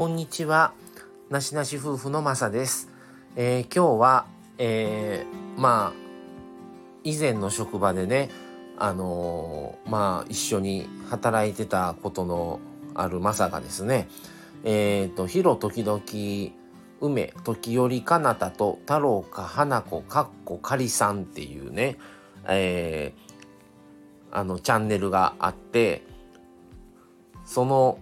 こんにちは。なしなし夫婦のまさです。えー、今日は、えー、まあ、以前の職場でね、あのー、まあ、一緒に働いてたことのあるまさがですね、えっ、と、ひろ時々、梅、時折かなたと太郎か花子かっこかりさんっていうね、え、あの、チャンネルがあって、その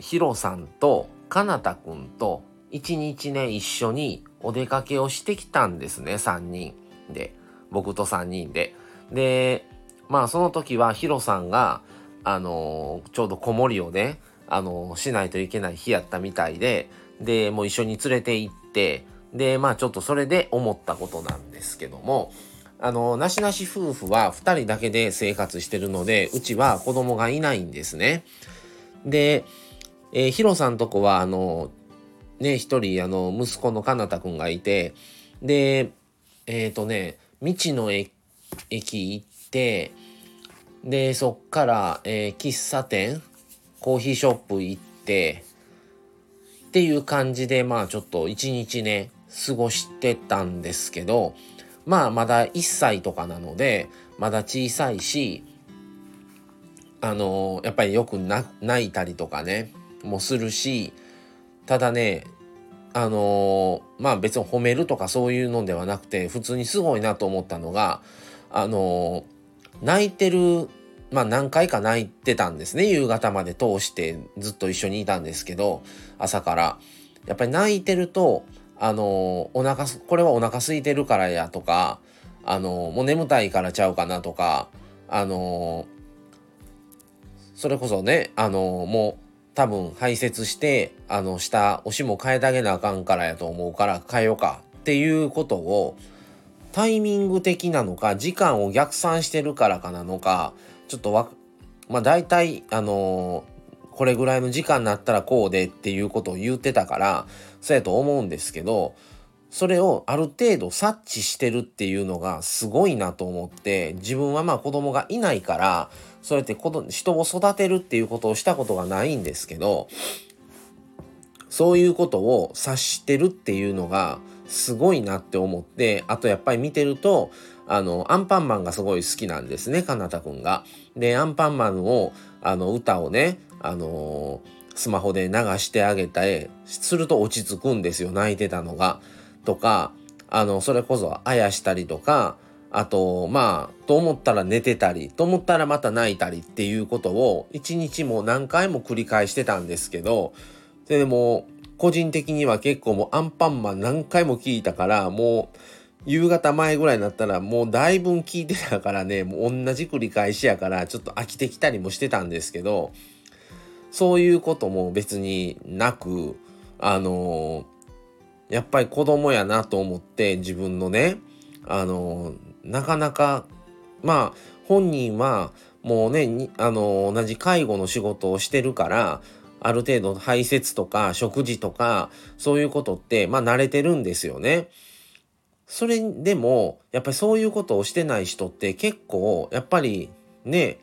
ヒロさんとかなたくんと一日ね一緒にお出かけをしてきたんですね3人で僕と3人で。でまあその時はヒロさんがあのー、ちょうど子守をねあのー、しないといけない日やったみたいででもう一緒に連れて行ってでまあちょっとそれで思ったことなんですけどもあのなしなし夫婦は2人だけで生活してるのでうちは子供がいないんですね。でえー、ヒロさんとこは、あの、ね、一人、あの、息子のかなたくんがいて、で、えっ、ー、とね、道の駅行って、で、そっから、えー、喫茶店、コーヒーショップ行って、っていう感じで、まあちょっと一日ね、過ごしてたんですけど、まあまだ1歳とかなので、まだ小さいし、あのー、やっぱりよく泣いたりとかね、もするしただねあのー、まあ別に褒めるとかそういうのではなくて普通にすごいなと思ったのがあのー、泣いてるまあ何回か泣いてたんですね夕方まで通してずっと一緒にいたんですけど朝から。やっぱり泣いてるとあのー、お腹これはお腹空いてるからやとかあのもう眠たいからちゃうかなとかあのそれこそねあのもう多分排泄してあの下おしも変えてあげなあかんからやと思うから変えようか。っていうことをタイミング的なのか時間を逆算してるからかなのかちょっとわまあ大体あのー、これぐらいの時間になったらこうでっていうことを言ってたからそうやと思うんですけどそれをある程度察知してるっていうのがすごいなと思って自分はまあ子供がいないからそうやって人を育てるっていうことをしたことがないんですけどそういうことを察してるっていうのがすごいなって思ってあとやっぱり見てるとあのアンパンマンがすごい好きなんですねかなたくんが。でアンパンマンをあの歌をねあのスマホで流してあげたりすると落ち着くんですよ泣いてたのが。とかあのそれこそあやしたりとかあとまあと思ったら寝てたりと思ったらまた泣いたりっていうことを一日も何回も繰り返してたんですけどそれでも個人的には結構もうアンパンマン何回も聞いたからもう夕方前ぐらいになったらもうだいぶ聞いてたからねもう同じ繰り返しやからちょっと飽きてきたりもしてたんですけどそういうことも別になくあのやっぱり子供やなと思って自分のねあのなかなかまあ本人はもうねあの同じ介護の仕事をしてるからある程度排泄とか食事とかそういうことってまあ慣れてるんですよね。それでもやっぱりそういうことをしてない人って結構やっぱりね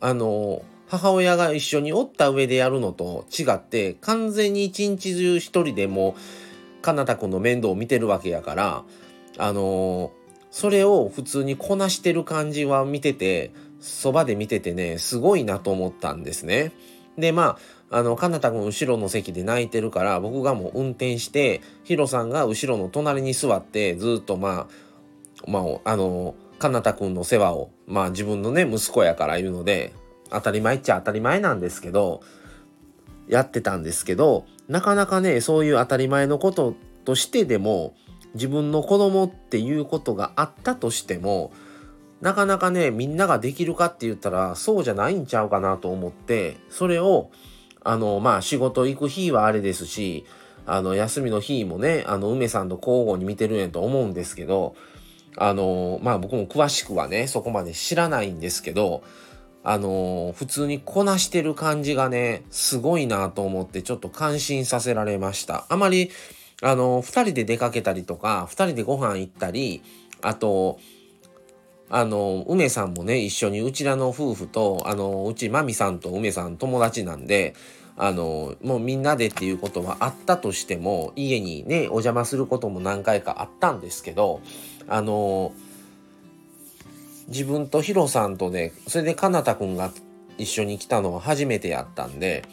あの母親が一緒におった上でやるのと違って完全に一日中一人でもかなたくんの面倒を見てるわけやからあのそれを普通にこなしてる感じは見ててそばで見ててねすごいなと思ったんですね。でまああのかなたくん後ろの席で泣いてるから僕がもう運転してヒロさんが後ろの隣に座ってずっとまあまああのかなたくんの世話をまあ自分のね息子やから言うので当たり前っちゃ当たり前なんですけどやってたんですけどなかなかねそういう当たり前のこととしてでも自分の子供っていうことがあったとしてもなかなかねみんなができるかって言ったらそうじゃないんちゃうかなと思ってそれをあのまあ仕事行く日はあれですしあの休みの日もねあの梅さんと交互に見てるんやと思うんですけどあのまあ僕も詳しくはねそこまで知らないんですけどあの普通にこなしてる感じがねすごいなと思ってちょっと感心させられました。あまりあの、二人で出かけたりとか、二人でご飯行ったり、あと、あの、梅さんもね、一緒にうちらの夫婦と、あの、うちまみさんと梅さん友達なんで、あのもうみんなでっていうことはあったとしても家にねお邪魔することも何回かあったんですけどあの自分とヒロさんとねそれでかなたくんが一緒に来たのは初めてやったんで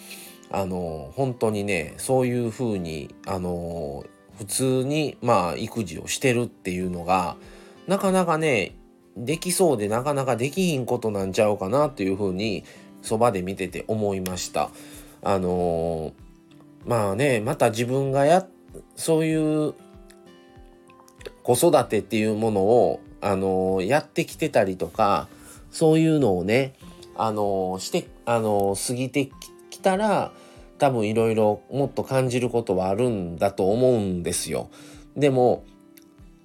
あの本当にねそういうふうにあの普通にまあ育児をしてるっていうのがなかなかねできそうでなかなかできひんことなんちゃうかなっていうふうにそばで見てて思いました。あのまあねまた自分がやそういう子育てっていうものをあのやってきてたりとかそういうのをねあのしてあの過ぎてきたら多分いろいろもっと感じることはあるんだと思うんですよ。でも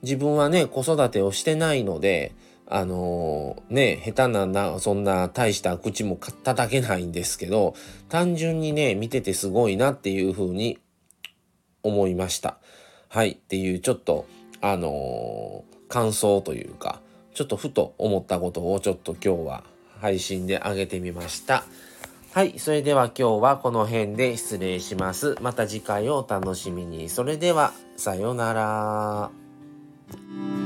自分はね子育てをしてないのであのー、ね下手ななそんな大した口も叩けないんですけど単純にね見ててすごいなっていうふうに思いました。はいっていうちょっとあのー、感想というかちょっとふと思ったことをちょっと今日は配信で上げてみました。はい。それでは今日はこの辺で失礼します。また次回をお楽しみに。それでは、さようなら。